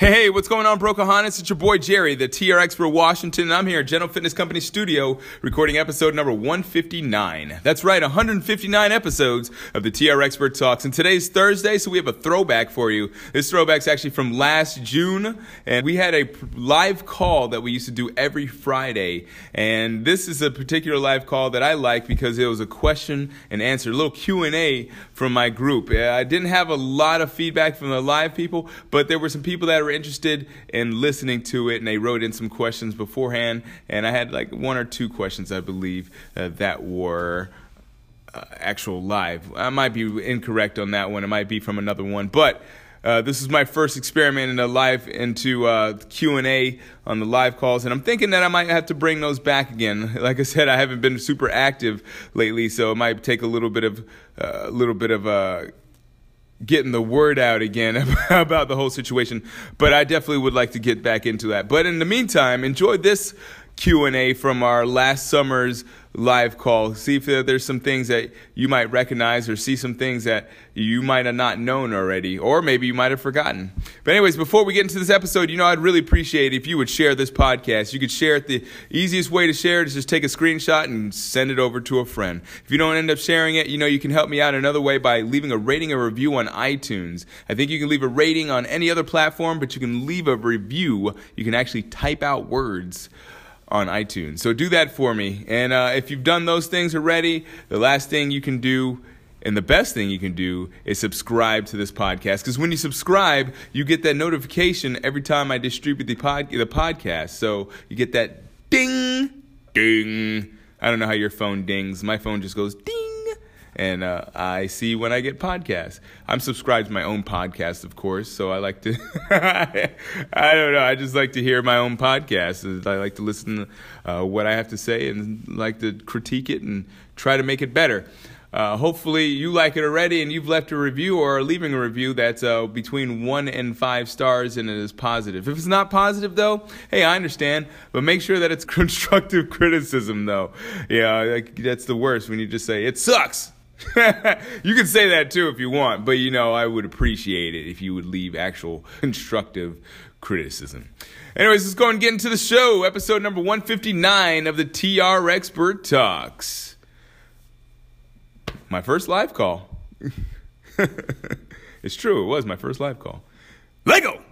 Hey, what's going on, Brokahanas? It's your boy Jerry, the TRX Expert Washington, and I'm here at General Fitness Company Studio recording episode number 159. That's right, 159 episodes of the TR Expert Talks. And today's Thursday, so we have a throwback for you. This throwback's actually from last June, and we had a live call that we used to do every Friday. And this is a particular live call that I like because it was a question and answer, a little Q&A from my group. Uh, I didn't have a lot of feedback from the live people, but there were some people that were interested in listening to it, and they wrote in some questions beforehand. And I had like one or two questions, I believe, uh, that were. Uh, actual live. I might be incorrect on that one. It might be from another one, but uh, this is my first experiment in a live into uh, Q and A on the live calls, and I'm thinking that I might have to bring those back again. Like I said, I haven't been super active lately, so it might take a little bit of a uh, little bit of a uh, getting the word out again about the whole situation but i definitely would like to get back into that. But in the meantime enjoy this q&a from our last summer's live call. See if there's some things that you might recognize or see some things that you might have not known already, or maybe you might have forgotten. But, anyways, before we get into this episode, you know, I'd really appreciate if you would share this podcast. You could share it. The easiest way to share it is just take a screenshot and send it over to a friend. If you don't end up sharing it, you know, you can help me out another way by leaving a rating or review on iTunes. I think you can leave a rating on any other platform, but you can leave a review. You can actually type out words on iTunes. So do that for me. And uh, if you've done those things already, the last thing you can do and the best thing you can do is subscribe to this podcast because when you subscribe, you get that notification every time I distribute the pod the podcast. So you get that ding, ding. I don't know how your phone dings. My phone just goes ding and uh, I see when I get podcasts. I'm subscribed to my own podcast, of course, so I like to. I don't know. I just like to hear my own podcast. I like to listen to uh, what I have to say and like to critique it and try to make it better. Uh, hopefully you like it already and you've left a review or are leaving a review that's uh, between one and five stars and it is positive. If it's not positive though, hey, I understand, but make sure that it's constructive criticism though. Yeah, that's the worst when you just say it sucks. you can say that too if you want, but you know, I would appreciate it if you would leave actual constructive criticism. Anyways, let's go and get into the show. Episode number 159 of the TR Expert Talks. My first live call. it's true, it was my first live call. Lego!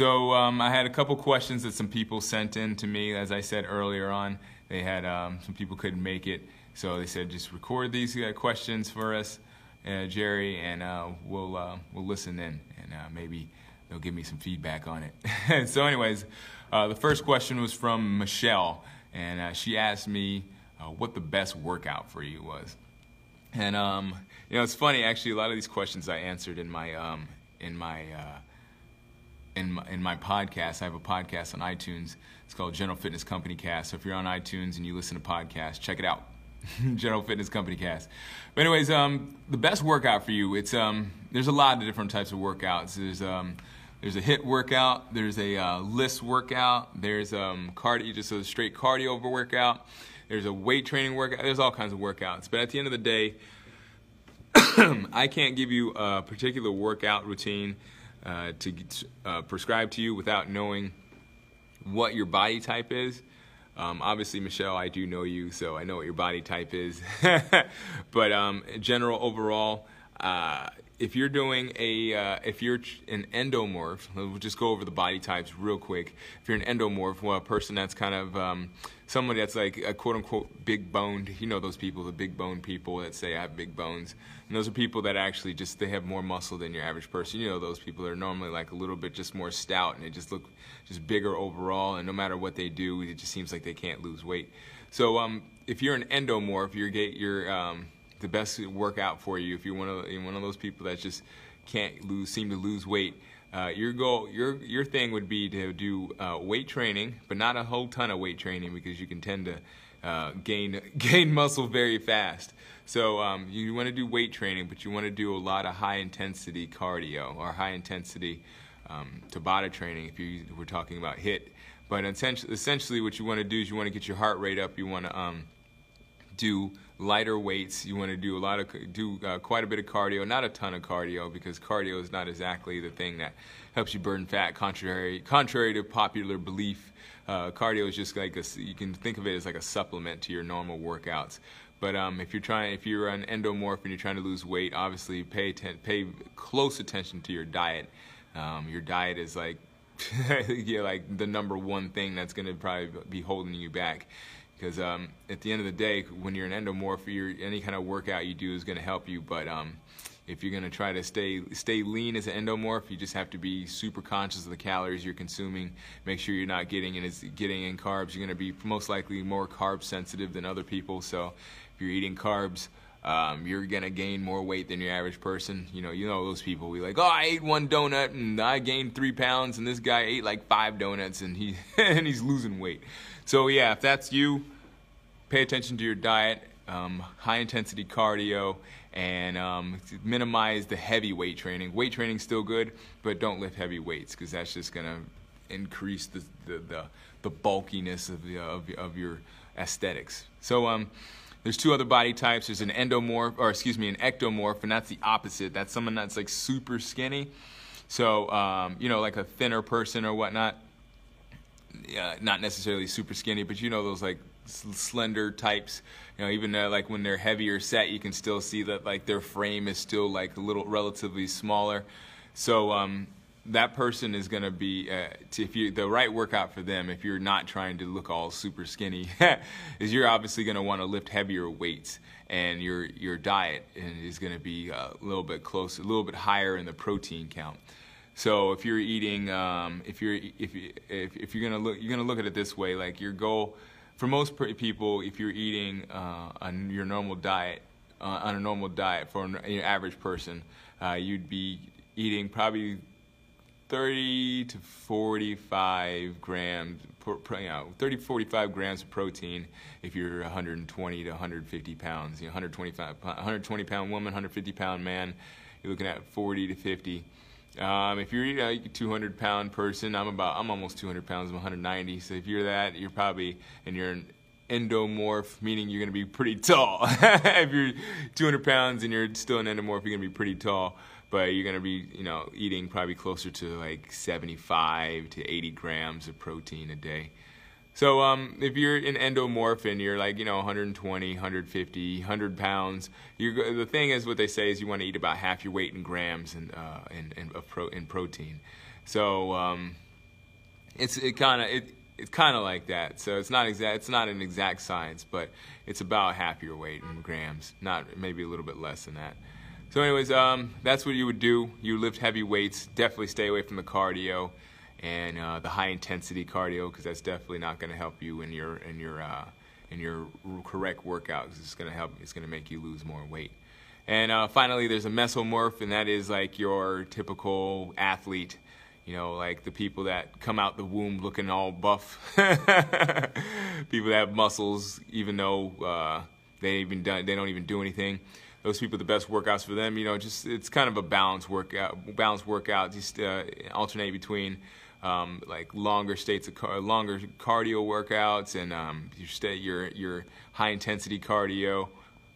So um, I had a couple questions that some people sent in to me. As I said earlier on, they had um, some people couldn't make it, so they said just record these uh, questions for us, uh, Jerry, and uh, we'll uh, we'll listen in, and uh, maybe they'll give me some feedback on it. so, anyways, uh, the first question was from Michelle, and she asked me what the best workout for you was. And um, you know, it's funny actually. A lot of these questions I answered in my um, in my in my, in my podcast. I have a podcast on iTunes. It's called General Fitness Company Cast. So if you're on iTunes and you listen to podcasts, check it out. General Fitness Company Cast. But anyways, um, the best workout for you. It's um, there's a lot of different types of workouts. There's um, there's a HIIT workout. There's a uh, LISS workout. There's um, cardio, just a straight cardio workout. There's a weight training workout. There's all kinds of workouts. But at the end of the day, I can't give you a particular workout routine uh, to uh, prescribe to you without knowing what your body type is. Um, obviously, Michelle, I do know you, so I know what your body type is. but um, general overall, uh, if you're doing a, uh, if you're an endomorph, we'll just go over the body types real quick. If you're an endomorph, well, a person that's kind of um, somebody that's like a quote unquote big boned, you know those people, the big boned people that say I have big bones. And those are people that actually just, they have more muscle than your average person. You know those people that are normally like a little bit just more stout and they just look just bigger overall. And no matter what they do, it just seems like they can't lose weight. So um, if you're an endomorph, you're, you're um, the best workout for you if you're one of one of those people that just can't lose seem to lose weight. Uh, your goal, your your thing would be to do uh, weight training, but not a whole ton of weight training because you can tend to uh, gain gain muscle very fast. So um, you want to do weight training, but you want to do a lot of high intensity cardio or high intensity um, Tabata training if you were talking about HIIT. But essentially, essentially what you want to do is you want to get your heart rate up. You want to um, do lighter weights. You want to do a lot of do uh, quite a bit of cardio, not a ton of cardio because cardio is not exactly the thing that helps you burn fat. Contrary contrary to popular belief, uh, cardio is just like a, you can think of it as like a supplement to your normal workouts. But um, if you're trying, if you're an endomorph and you're trying to lose weight, obviously pay pay close attention to your diet. Um, your diet is like yeah, like the number one thing that's going to probably be holding you back because um, at the end of the day, when you're an endomorph, you're, any kind of workout you do is going to help you. But um, if you're going to try to stay stay lean as an endomorph, you just have to be super conscious of the calories you're consuming. Make sure you're not getting in getting in carbs. You're going to be most likely more carb sensitive than other people. So if you're eating carbs. Um, you're gonna gain more weight than your average person. You know, you know those people. We like, oh, I ate one donut and I gained three pounds, and this guy ate like five donuts and he and he's losing weight. So yeah, if that's you, pay attention to your diet, um, high intensity cardio, and um, minimize the heavy weight training. Weight training is still good, but don't lift heavy weights because that's just gonna increase the the, the, the bulkiness of, the, of, of your aesthetics. So um, there's two other body types. There's an endomorph, or excuse me, an ectomorph, and that's the opposite. That's someone that's like super skinny. So um, you know, like a thinner person or whatnot uh, not necessarily super skinny, but you know those like slender types. You know, even like when they're heavier set, you can still see that like their frame is still like a little relatively smaller. So um, that person is going to be uh, if you the right workout for them. If you're not trying to look all super skinny, is you're obviously going to want to lift heavier weights, and your your diet is going to be a little bit close, a little bit higher in the protein count. So if you're eating, um, if you're if if, if you're gonna look, you're gonna look at it this way. Like your goal, for most people, if you're eating uh, on your normal diet, uh, on a normal diet for an average person, uh, you'd be eating probably 30 to 45 grams, you know, 30 to 45 grams of protein if you're 120 to 150 pounds. You know, 125, 120 pound woman, 150 pound man, you're looking at 40 to 50. Um, if you're a 200 pound person, I'm about I'm almost 200 pounds. I'm 190. So if you're that, you're probably and you're an endomorph, meaning you're going to be pretty tall. if you're 200 pounds and you're still an endomorph, you're going to be pretty tall. But you're going to be, you know, eating probably closer to like 75 to 80 grams of protein a day. So um, if you're an endomorph and you're like, you know, 120, 150, 100 pounds, you're, the thing is what they say is you want to eat about half your weight in grams in, uh, in, in, pro, in protein. So um, it's it kind of it, it's kind of like that. So it's not exact it's not an exact science, but it's about half your weight in grams, not maybe a little bit less than that. So anyways, um, that's what you would do. You lift heavy weights. Definitely stay away from the cardio and uh, the high intensity cardio because that's definitely not going to help you in your in your uh, in your correct workouts. It's going to help. It's going to make you lose more weight. And uh, finally, there's a mesomorph, and that is like your typical athlete. You know, like the people that come out the womb looking all buff. people that have muscles, even though uh, they even done, they don't even do anything those people the best workouts for them. You know, just it's kind of a balanced workout. Balanced workout. Just uh, alternate between um, like longer states of car- longer cardio workouts and um, your state your your high intensity cardio,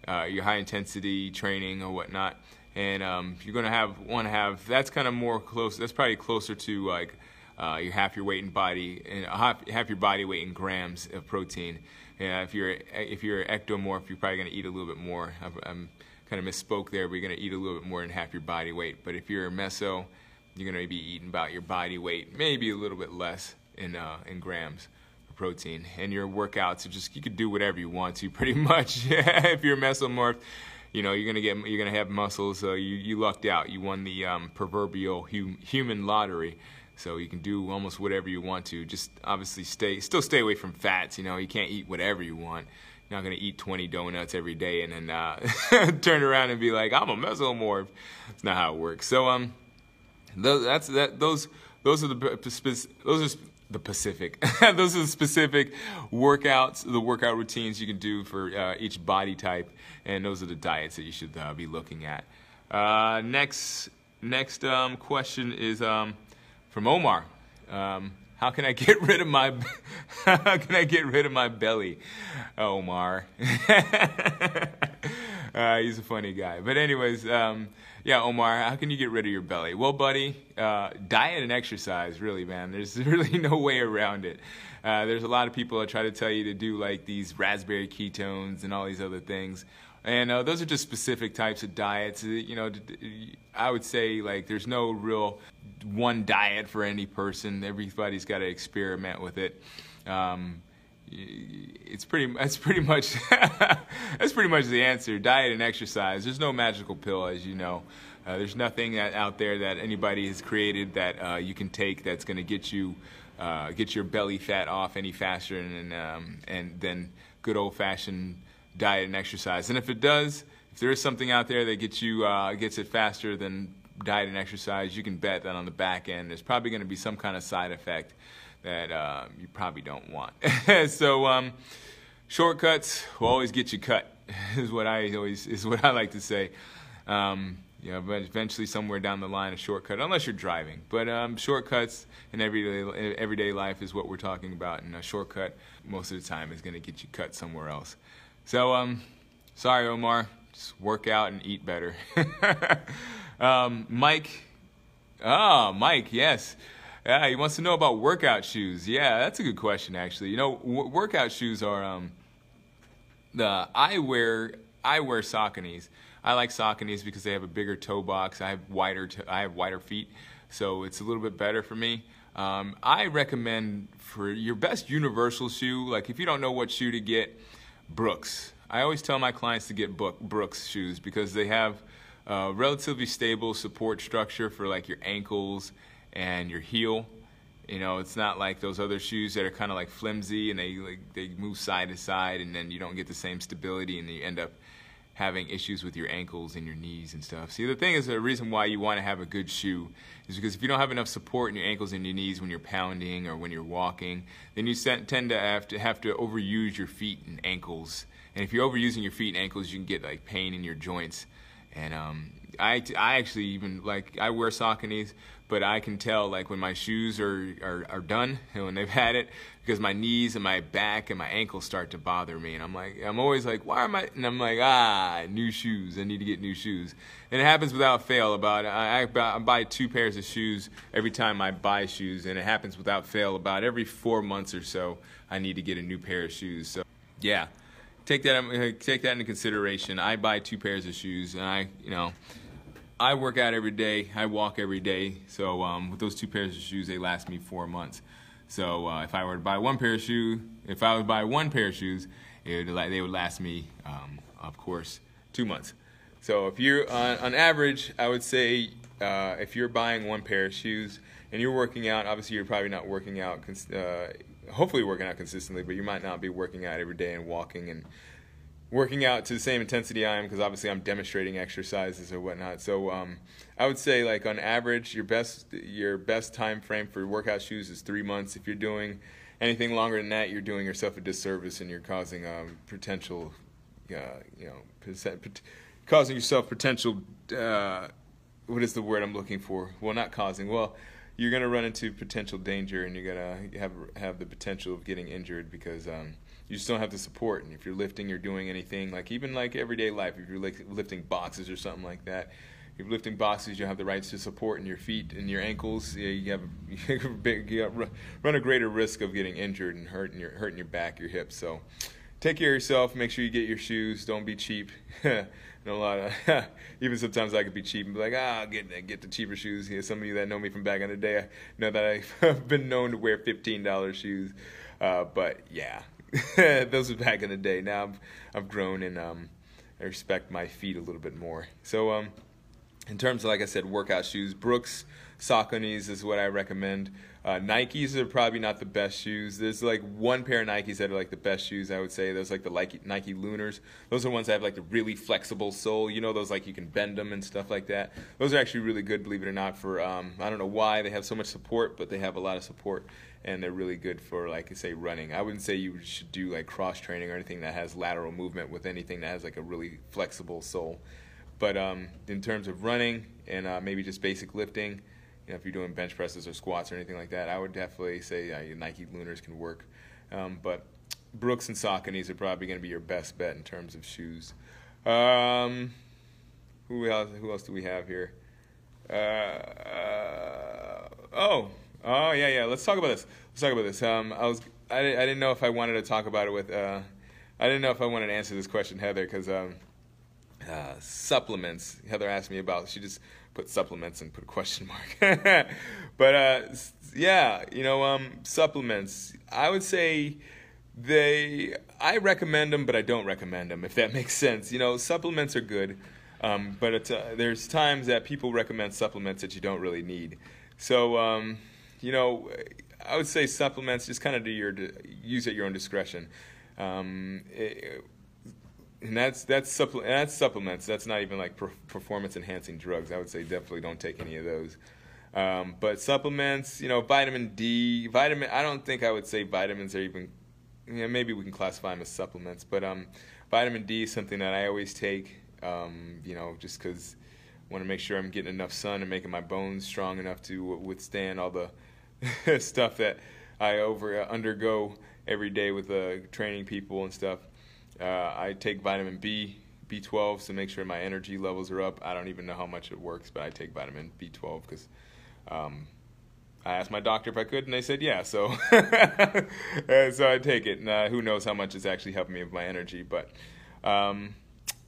uh, your high intensity training or whatnot. And um, you're gonna have want to have that's kind of more close. That's probably closer to like uh, your half your weight in body and half, half your body weight in grams of protein. Yeah, if you're if you're ectomorph, you're probably gonna eat a little bit more. I'm, I'm kind of misspoke there, but you're gonna eat a little bit more than half your body weight. But if you're a meso, you're going to be eating about your body weight, maybe a little bit less in uh, in grams of protein. And your workouts are just you could do whatever you want to, pretty much. if you're a mesomorph, you know you're gonna get you're gonna have muscles. So you you lucked out. You won the um, proverbial hum, human lottery. So you can do almost whatever you want to. Just obviously stay still stay away from fats. You know you can't eat whatever you want. Not gonna eat 20 donuts every day and then uh, turn around and be like I'm a mesomorph. It's not how it works. So um those, that's that. Those those are the those are the Pacific. those are the specific workouts, the workout routines you can do for uh, each body type, and those are the diets that you should uh, be looking at. Uh, next next um, question is um, from Omar. Um, how can I get rid of my how can I get rid of my belly, Omar? uh, he's a funny guy. But anyways, um, yeah, Omar, how can you get rid of your belly? Well, buddy, uh, diet and exercise, really, man. There's really no way around it. Uh, there's a lot of people that try to tell you to do like these raspberry ketones and all these other things. And uh, those are just specific types of diets. You know, I would say like there's no real one diet for any person. Everybody's got to experiment with it. Um, it's pretty that's pretty much that's pretty much the answer diet and exercise there's no magical pill as you know uh, there's nothing out there that anybody has created that uh, you can take that's going to get you uh, get your belly fat off any faster and um, and then good old fashioned diet and exercise and if it does if there is something out there that gets you uh, gets it faster than diet and exercise you can bet that on the back end there's probably going to be some kind of side effect that uh, you probably don't want. so um, shortcuts will always get you cut. Is what I always is what I like to say. Um, you know, eventually somewhere down the line, a shortcut, unless you're driving. But um, shortcuts in everyday everyday life is what we're talking about, and a shortcut most of the time is going to get you cut somewhere else. So, um, sorry, Omar. Just work out and eat better. um, Mike. Ah, oh, Mike. Yes. Yeah, he wants to know about workout shoes. Yeah, that's a good question, actually. You know, workout shoes are um, the I wear I wear Sauconys. I like Sauconys because they have a bigger toe box. I have wider I have wider feet, so it's a little bit better for me. Um, I recommend for your best universal shoe, like if you don't know what shoe to get, Brooks. I always tell my clients to get Brooks shoes because they have a relatively stable support structure for like your ankles and your heel. You know, it's not like those other shoes that are kind of like flimsy and they like, they move side to side and then you don't get the same stability and you end up having issues with your ankles and your knees and stuff. See, the thing is, the reason why you want to have a good shoe is because if you don't have enough support in your ankles and your knees when you're pounding or when you're walking, then you tend to have to have to overuse your feet and ankles. And if you're overusing your feet and ankles, you can get like pain in your joints. And um, I, I actually even like I wear Sauconys, but I can tell like when my shoes are, are, are done and when they've had it because my knees and my back and my ankles start to bother me. And I'm like I'm always like why am I? And I'm like ah new shoes. I need to get new shoes. And it happens without fail about I, I buy two pairs of shoes every time I buy shoes and it happens without fail about every four months or so I need to get a new pair of shoes. So yeah take that take that into consideration I buy two pairs of shoes and I you know I work out every day. I walk every day. So um, with those two pairs of shoes, they last me four months. So uh, if I were to buy one pair of shoes, if I would buy one pair of shoes, it would, they would last me, um, of course, two months. So if you're on, on average, I would say uh, if you're buying one pair of shoes and you're working out, obviously you're probably not working out, uh, hopefully working out consistently, but you might not be working out every day and walking and working out to the same intensity I am because obviously I'm demonstrating exercises or whatnot. So um, I would say like on average, your best your best time frame for workout shoes is three months. If you're doing anything longer than that, you're doing yourself a disservice and you're causing um, potential, uh, you know, causing yourself potential. Uh, what is the word I'm looking for? Well, not causing. Well, you're gonna run into potential danger and you're gonna have have the potential of getting injured because. Um, you just don't have the support. And if you're lifting or doing anything, like even like everyday life, if you're like lifting boxes or something like that, if you're lifting boxes, you have the rights to support in your feet and your ankles. You have, you have, big, you have run a greater risk of getting injured and hurting your hurting your back, your hips. So take care of yourself. Make sure you get your shoes. Don't be cheap. a lot of even sometimes I could be cheap and be like, ah, I'll get get the cheaper shoes. Yeah, some of you that know me from back in the day know that I've been known to wear fifteen dollars shoes. Uh, but yeah, those were back in the day. Now I've, I've grown and um, I respect my feet a little bit more. So, um, in terms of, like I said, workout shoes, Brooks Sauconys is what I recommend. Uh, Nikes are probably not the best shoes. There's like one pair of Nikes that are like the best shoes, I would say. Those like the Nike, Nike Lunars. Those are ones that have like the really flexible sole. You know, those like you can bend them and stuff like that. Those are actually really good, believe it or not. For um, I don't know why they have so much support, but they have a lot of support and they're really good for like say running. I wouldn't say you should do like cross training or anything that has lateral movement with anything that has like a really flexible sole. But um, in terms of running and uh, maybe just basic lifting, you know, if you're doing bench presses or squats or anything like that, I would definitely say uh, Nike Lunars can work. Um, but Brooks and Saucony's are probably going to be your best bet in terms of shoes. Um, who else? Who else do we have here? Uh, uh, oh, oh yeah, yeah. Let's talk about this. Let's talk about this. Um, I was I, I didn't know if I wanted to talk about it with. Uh, I didn't know if I wanted to answer this question, Heather, because um, uh, supplements. Heather asked me about. She just put supplements and put a question mark. but uh, yeah, you know, um, supplements. I would say they. I recommend them, but I don't recommend them. If that makes sense. You know, supplements are good, um, but uh, there's times that people recommend supplements that you don't really need. So, um, you know, I would say supplements just kind of do your use at your own discretion. Um, it, and that's that's supple- that's supplements. That's not even like per- performance enhancing drugs. I would say definitely don't take any of those. Um, but supplements, you know, vitamin D, vitamin. I don't think I would say vitamins are even. You know, maybe we can classify them as supplements, but um, vitamin D is something that I always take. Um, you know, just because I want to make sure I'm getting enough sun and making my bones strong enough to withstand all the stuff that I over uh, undergo every day with uh, training people and stuff. Uh, I take vitamin B, B12 to make sure my energy levels are up. I don't even know how much it works, but I take vitamin B12 because um, I asked my doctor if I could, and they said yeah. So, uh, so I take it. And uh, who knows how much it's actually helping me with my energy, but um,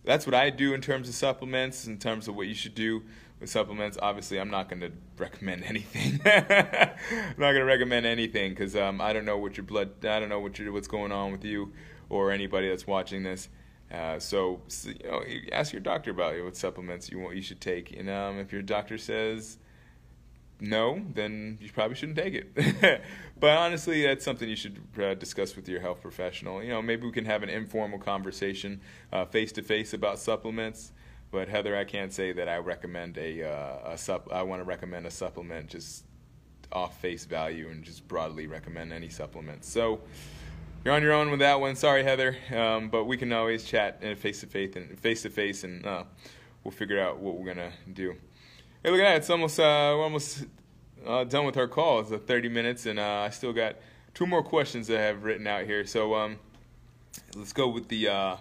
that's what I do in terms of supplements. In terms of what you should do with supplements, obviously, I'm not going to recommend anything. I'm not going to recommend anything because um, I don't know what your blood, I don't know what your, what's going on with you or anybody that's watching this. Uh, so, you know, ask your doctor about what supplements you want you should take. And um, if your doctor says no, then you probably shouldn't take it. but honestly, that's something you should uh, discuss with your health professional. You know, maybe we can have an informal conversation face to face about supplements. But Heather, I can't say that I recommend a, uh, a sup. I want to recommend a supplement just off face value and just broadly recommend any supplement. So you're on your own with that one. Sorry, Heather, um, but we can always chat in face to face and face to face, and uh, we'll figure out what we're gonna do. Hey, look at that! It's almost uh, we're almost uh, done with our call. It's 30 minutes, and uh, I still got two more questions that I have written out here. So um, let's go with the uh,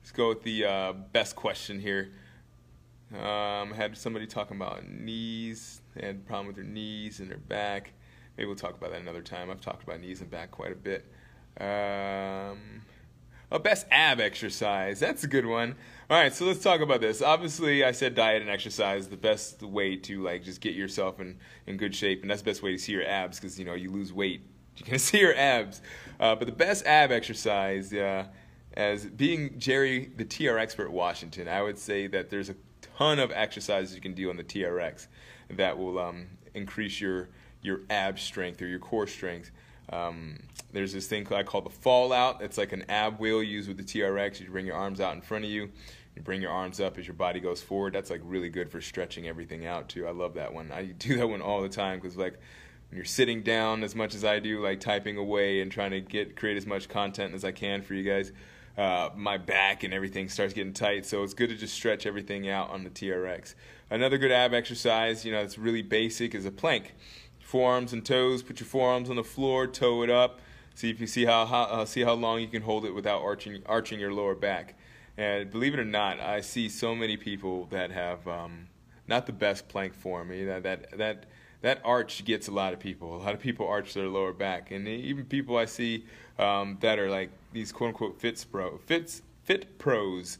let's go with the uh, best question here. Um, I had somebody talking about knees. They had a problem with their knees and their back. Maybe we'll talk about that another time. I've talked about knees and back quite a bit. Um, a best ab exercise. That's a good one. All right, so let's talk about this. Obviously, I said diet and exercise the best way to like just get yourself in, in good shape, and that's the best way to see your abs because you know you lose weight, you can see your abs. Uh, but the best ab exercise, uh, as being Jerry the TR expert Washington, I would say that there's a ton of exercises you can do on the TRX that will um, increase your your ab strength or your core strength. Um, there's this thing I call the fallout. It's like an ab wheel used with the TRX. You bring your arms out in front of you. You bring your arms up as your body goes forward. That's like really good for stretching everything out too. I love that one. I do that one all the time because like when you're sitting down as much as I do, like typing away and trying to get create as much content as I can for you guys. Uh, my back and everything starts getting tight, so it's good to just stretch everything out on the TRX. Another good ab exercise, you know, it's really basic, is a plank forearms and toes. Put your forearms on the floor, toe it up. See if you see how, how uh, see how long you can hold it without arching arching your lower back. And believe it or not, I see so many people that have um, not the best plank form. You know, that that that arch gets a lot of people. A lot of people arch their lower back, and even people I see um, that are like these quote unquote fits pro fits fit pros.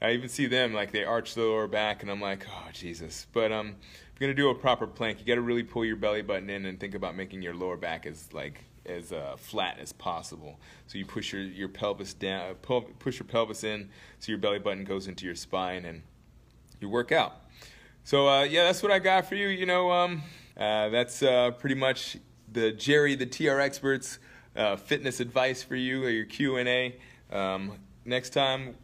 I even see them like they arch the lower back, and I'm like, oh Jesus. But um, you're gonna do a proper plank, you got to really pull your belly button in and think about making your lower back as like as uh, flat as possible. So you push your, your pelvis down, push your pelvis in, so your belly button goes into your spine, and you work out. So uh, yeah, that's what I got for you. You know, um, uh, that's uh, pretty much the Jerry, the TR experts, uh, fitness advice for you or your Q and A. Um, next time,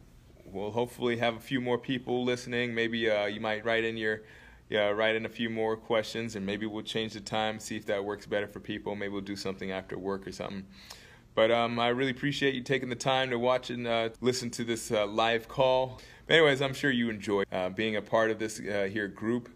we'll hopefully have a few more people listening. Maybe uh, you might write in your yeah, write in a few more questions and maybe we'll change the time, see if that works better for people. Maybe we'll do something after work or something. But um, I really appreciate you taking the time to watch and uh, listen to this uh, live call. But anyways, I'm sure you enjoy uh, being a part of this uh, here group.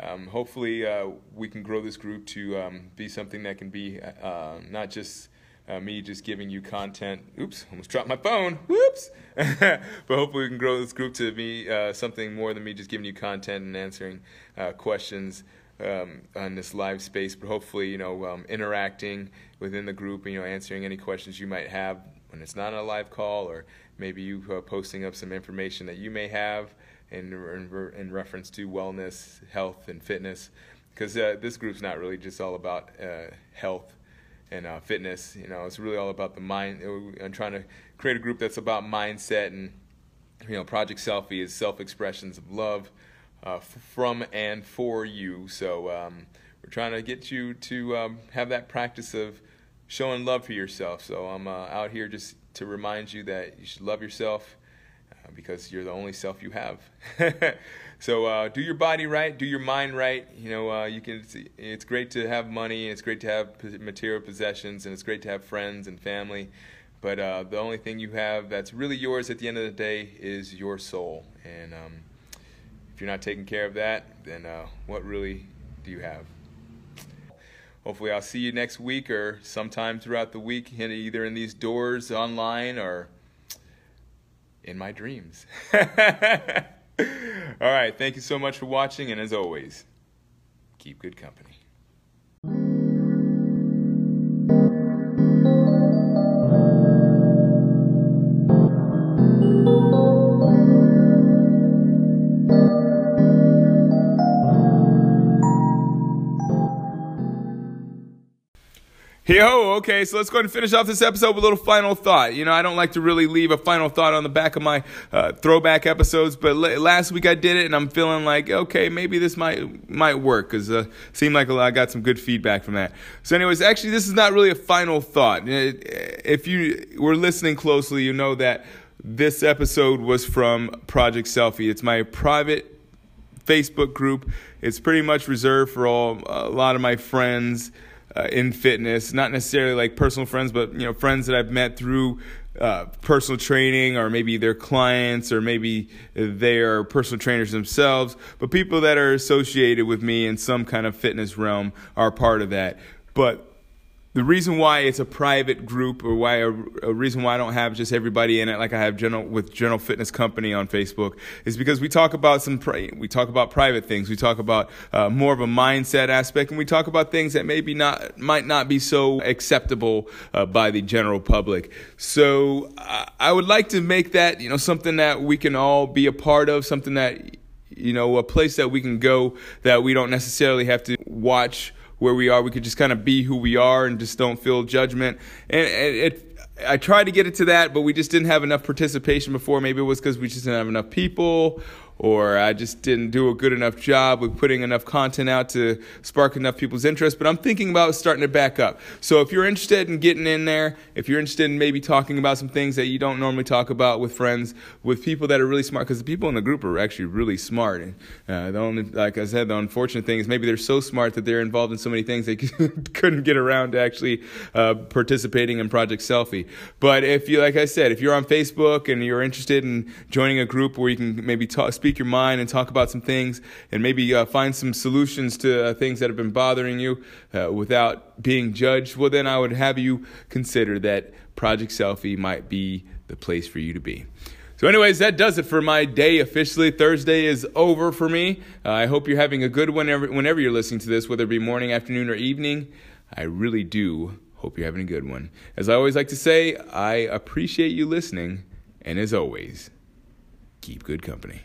um, hopefully uh, we can grow this group to um, be something that can be uh, not just uh, me just giving you content. Oops, almost dropped my phone. Whoops. but hopefully we can grow this group to be uh, something more than me just giving you content and answering uh, questions um, on this live space. But hopefully, you know, um, interacting within the group, and, you know, answering any questions you might have when it's not a live call, or maybe you uh, posting up some information that you may have in, in, in reference to wellness, health, and fitness. Because uh, this group's not really just all about uh, health and uh, fitness. You know, it's really all about the mind. I'm trying to create a group that's about mindset and you know, Project Selfie is self-expressions of love uh, from and for you. So um, we're trying to get you to um, have that practice of showing love for yourself. So I'm uh, out here just to remind you that you should love yourself uh, because you're the only self you have. so uh, do your body right, do your mind right. You know, uh, you can. It's, it's, great to have money, and it's great to have material possessions, and it's great to have friends and family. But uh, the only thing you have that's really yours at the end of the day is your soul. And um, if you're not taking care of that, then uh, what really do you have? Hopefully, I'll see you next week or sometime throughout the week, either in these doors online or in my dreams. All right. Thank you so much for watching. And as always, keep good company. Yo, okay, so let's go ahead and finish off this episode with a little final thought. You know, I don't like to really leave a final thought on the back of my uh, throwback episodes, but l- last week I did it, and I'm feeling like, okay, maybe this might might work because uh, seemed like I got some good feedback from that. So, anyways, actually, this is not really a final thought. If you were listening closely, you know that this episode was from Project Selfie. It's my private Facebook group. It's pretty much reserved for all a lot of my friends uh, in fitness, not necessarily like personal friends, but you know friends that I've met through uh, personal training, or maybe their clients, or maybe they are personal trainers themselves. But people that are associated with me in some kind of fitness realm are part of that. But the reason why it's a private group or why a, a, reason why I don't have just everybody in it like I have general with General Fitness Company on Facebook is because we talk about some we talk about private things. We talk about uh, more of a mindset aspect and we talk about things that maybe not might not be so acceptable uh, by the general public. So uh, I would like to make that you know something that we can all be a part of something that you know a place that we can go that we don't necessarily have to watch where we are. We could just kind of be who we are and just don't feel judgment. And, it, I tried to get it to that, but we just didn't have enough participation before. Maybe it was because we just didn't have enough people, or I just didn't do a good enough job with putting enough content out to spark enough people's interest. But I'm thinking about starting to back up. So if you're interested in getting in there, if you're interested in maybe talking about some things that you don't normally talk about with friends, with people that are really smart, because the people in the group are actually really smart. And uh, the only, like I said, the unfortunate thing is maybe they're so smart that they're involved in so many things they couldn't get around to actually uh, participating in Project Selfie. But if you, like I said, if you're on Facebook and you're interested in joining a group where you can maybe talk, speak your mind and talk about some things and maybe uh, find some solutions to uh, things that have been bothering you uh, without being judged, well, then I would have you consider that Project Selfie might be the place for you to be. So, anyways, that does it for my day officially. Thursday is over for me. Uh, I hope you're having a good one whenever, whenever you're listening to this, whether it be morning, afternoon, or evening. I really do hope you're having a good one. As I always like to say, I appreciate you listening, and as always, keep good company.